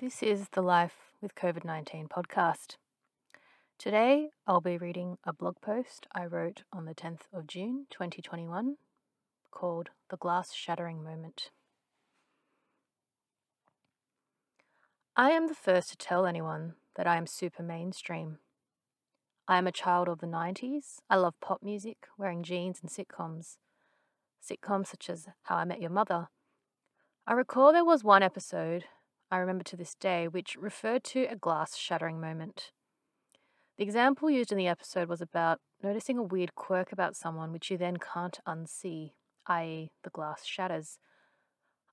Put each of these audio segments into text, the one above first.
This is the Life with COVID 19 podcast. Today, I'll be reading a blog post I wrote on the 10th of June 2021 called The Glass Shattering Moment. I am the first to tell anyone that I am super mainstream. I am a child of the 90s. I love pop music, wearing jeans and sitcoms. Sitcoms such as How I Met Your Mother. I recall there was one episode I remember to this day, which referred to a glass shattering moment. The example used in the episode was about noticing a weird quirk about someone which you then can't unsee, i.e., the glass shatters.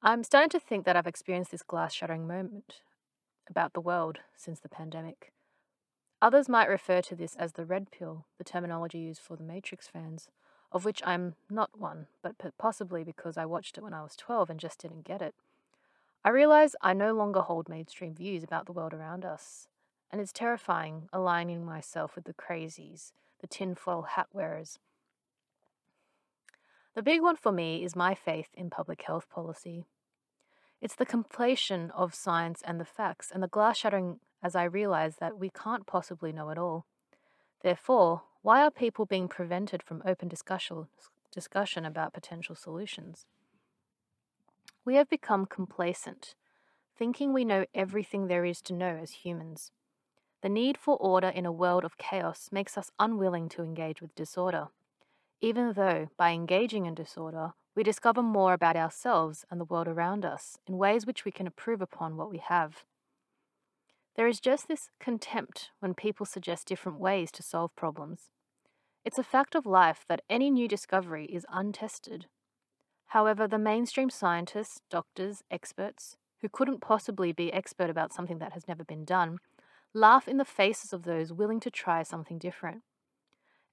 I'm starting to think that I've experienced this glass shattering moment about the world since the pandemic. Others might refer to this as the red pill, the terminology used for the Matrix fans, of which I'm not one, but possibly because I watched it when I was 12 and just didn't get it. I realize I no longer hold mainstream views about the world around us, and it's terrifying aligning myself with the crazies, the tinfoil hat wearers. The big one for me is my faith in public health policy. It's the completion of science and the facts, and the glass shattering as I realize that we can't possibly know it all. Therefore, why are people being prevented from open discussion, discussion about potential solutions? We have become complacent, thinking we know everything there is to know as humans. The need for order in a world of chaos makes us unwilling to engage with disorder, even though by engaging in disorder, we discover more about ourselves and the world around us in ways which we can improve upon what we have. There is just this contempt when people suggest different ways to solve problems. It's a fact of life that any new discovery is untested However, the mainstream scientists, doctors, experts, who couldn't possibly be expert about something that has never been done, laugh in the faces of those willing to try something different.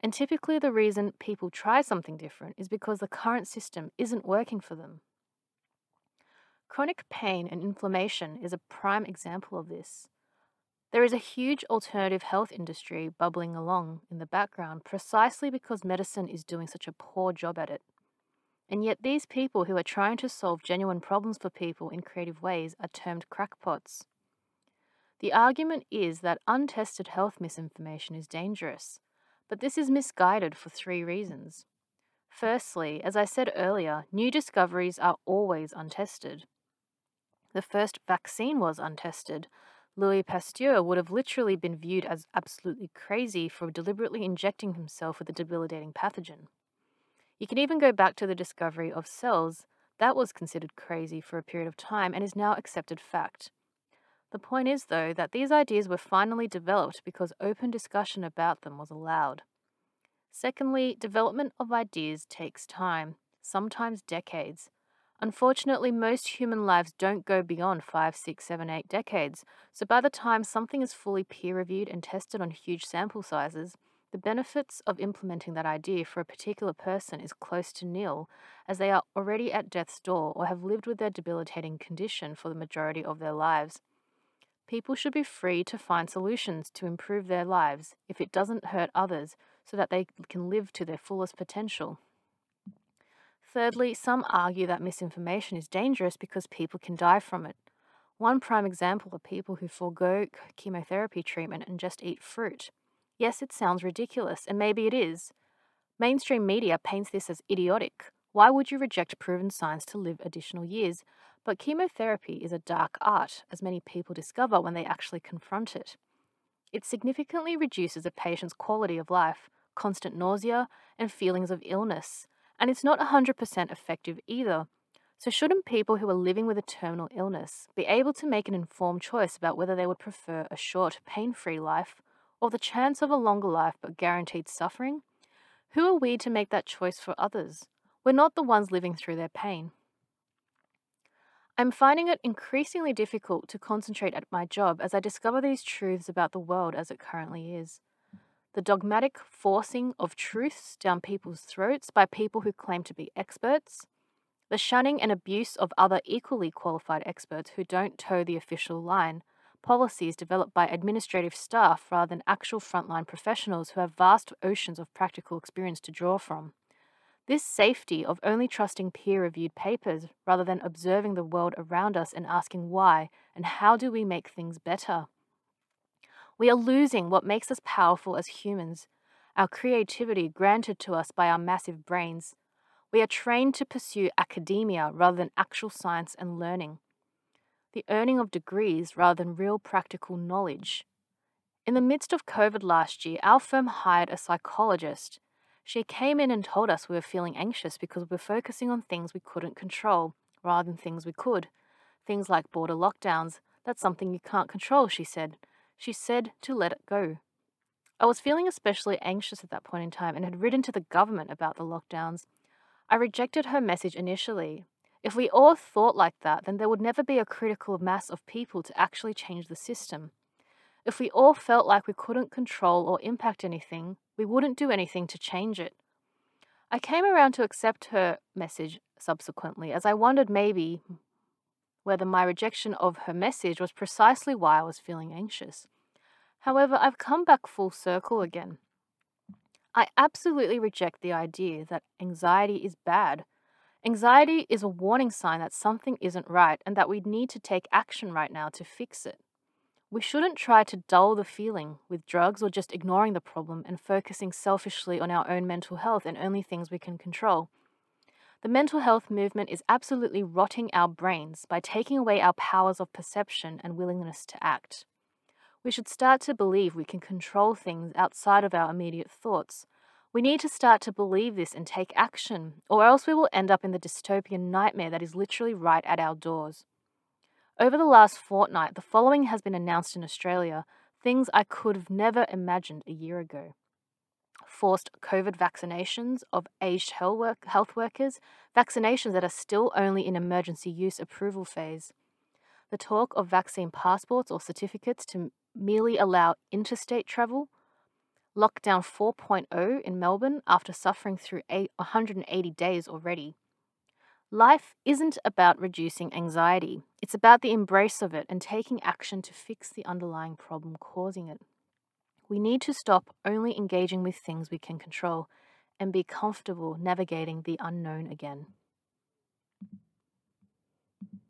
And typically, the reason people try something different is because the current system isn't working for them. Chronic pain and inflammation is a prime example of this. There is a huge alternative health industry bubbling along in the background precisely because medicine is doing such a poor job at it. And yet, these people who are trying to solve genuine problems for people in creative ways are termed crackpots. The argument is that untested health misinformation is dangerous, but this is misguided for three reasons. Firstly, as I said earlier, new discoveries are always untested. The first vaccine was untested. Louis Pasteur would have literally been viewed as absolutely crazy for deliberately injecting himself with a debilitating pathogen. You can even go back to the discovery of cells. That was considered crazy for a period of time and is now accepted fact. The point is, though, that these ideas were finally developed because open discussion about them was allowed. Secondly, development of ideas takes time, sometimes decades. Unfortunately, most human lives don't go beyond five, six, seven, eight decades, so by the time something is fully peer reviewed and tested on huge sample sizes, the benefits of implementing that idea for a particular person is close to nil, as they are already at death's door or have lived with their debilitating condition for the majority of their lives. People should be free to find solutions to improve their lives if it doesn't hurt others so that they can live to their fullest potential. Thirdly, some argue that misinformation is dangerous because people can die from it. One prime example are people who forego chemotherapy treatment and just eat fruit. Yes, it sounds ridiculous, and maybe it is. Mainstream media paints this as idiotic. Why would you reject proven science to live additional years? But chemotherapy is a dark art, as many people discover when they actually confront it. It significantly reduces a patient's quality of life, constant nausea, and feelings of illness, and it's not 100% effective either. So, shouldn't people who are living with a terminal illness be able to make an informed choice about whether they would prefer a short, pain free life or the chance of a longer life but guaranteed suffering? Who are we to make that choice for others? We're not the ones living through their pain. I'm finding it increasingly difficult to concentrate at my job as I discover these truths about the world as it currently is. The dogmatic forcing of truths down people's throats by people who claim to be experts, the shunning and abuse of other equally qualified experts who don't toe the official line, policies developed by administrative staff rather than actual frontline professionals who have vast oceans of practical experience to draw from. This safety of only trusting peer reviewed papers rather than observing the world around us and asking why and how do we make things better. We are losing what makes us powerful as humans, our creativity granted to us by our massive brains. We are trained to pursue academia rather than actual science and learning, the earning of degrees rather than real practical knowledge. In the midst of COVID last year, our firm hired a psychologist she came in and told us we were feeling anxious because we were focusing on things we couldn't control rather than things we could. Things like border lockdowns, that's something you can't control, she said. She said to let it go. I was feeling especially anxious at that point in time and had written to the government about the lockdowns. I rejected her message initially. If we all thought like that, then there would never be a critical mass of people to actually change the system. If we all felt like we couldn't control or impact anything, we wouldn't do anything to change it. I came around to accept her message subsequently, as I wondered maybe whether my rejection of her message was precisely why I was feeling anxious. However, I've come back full circle again. I absolutely reject the idea that anxiety is bad. Anxiety is a warning sign that something isn't right and that we need to take action right now to fix it. We shouldn't try to dull the feeling with drugs or just ignoring the problem and focusing selfishly on our own mental health and only things we can control. The mental health movement is absolutely rotting our brains by taking away our powers of perception and willingness to act. We should start to believe we can control things outside of our immediate thoughts. We need to start to believe this and take action, or else we will end up in the dystopian nightmare that is literally right at our doors. Over the last fortnight, the following has been announced in Australia things I could have never imagined a year ago. Forced COVID vaccinations of aged health workers, vaccinations that are still only in emergency use approval phase. The talk of vaccine passports or certificates to merely allow interstate travel. Lockdown 4.0 in Melbourne after suffering through 180 days already. Life isn't about reducing anxiety, it's about the embrace of it and taking action to fix the underlying problem causing it. We need to stop only engaging with things we can control and be comfortable navigating the unknown again.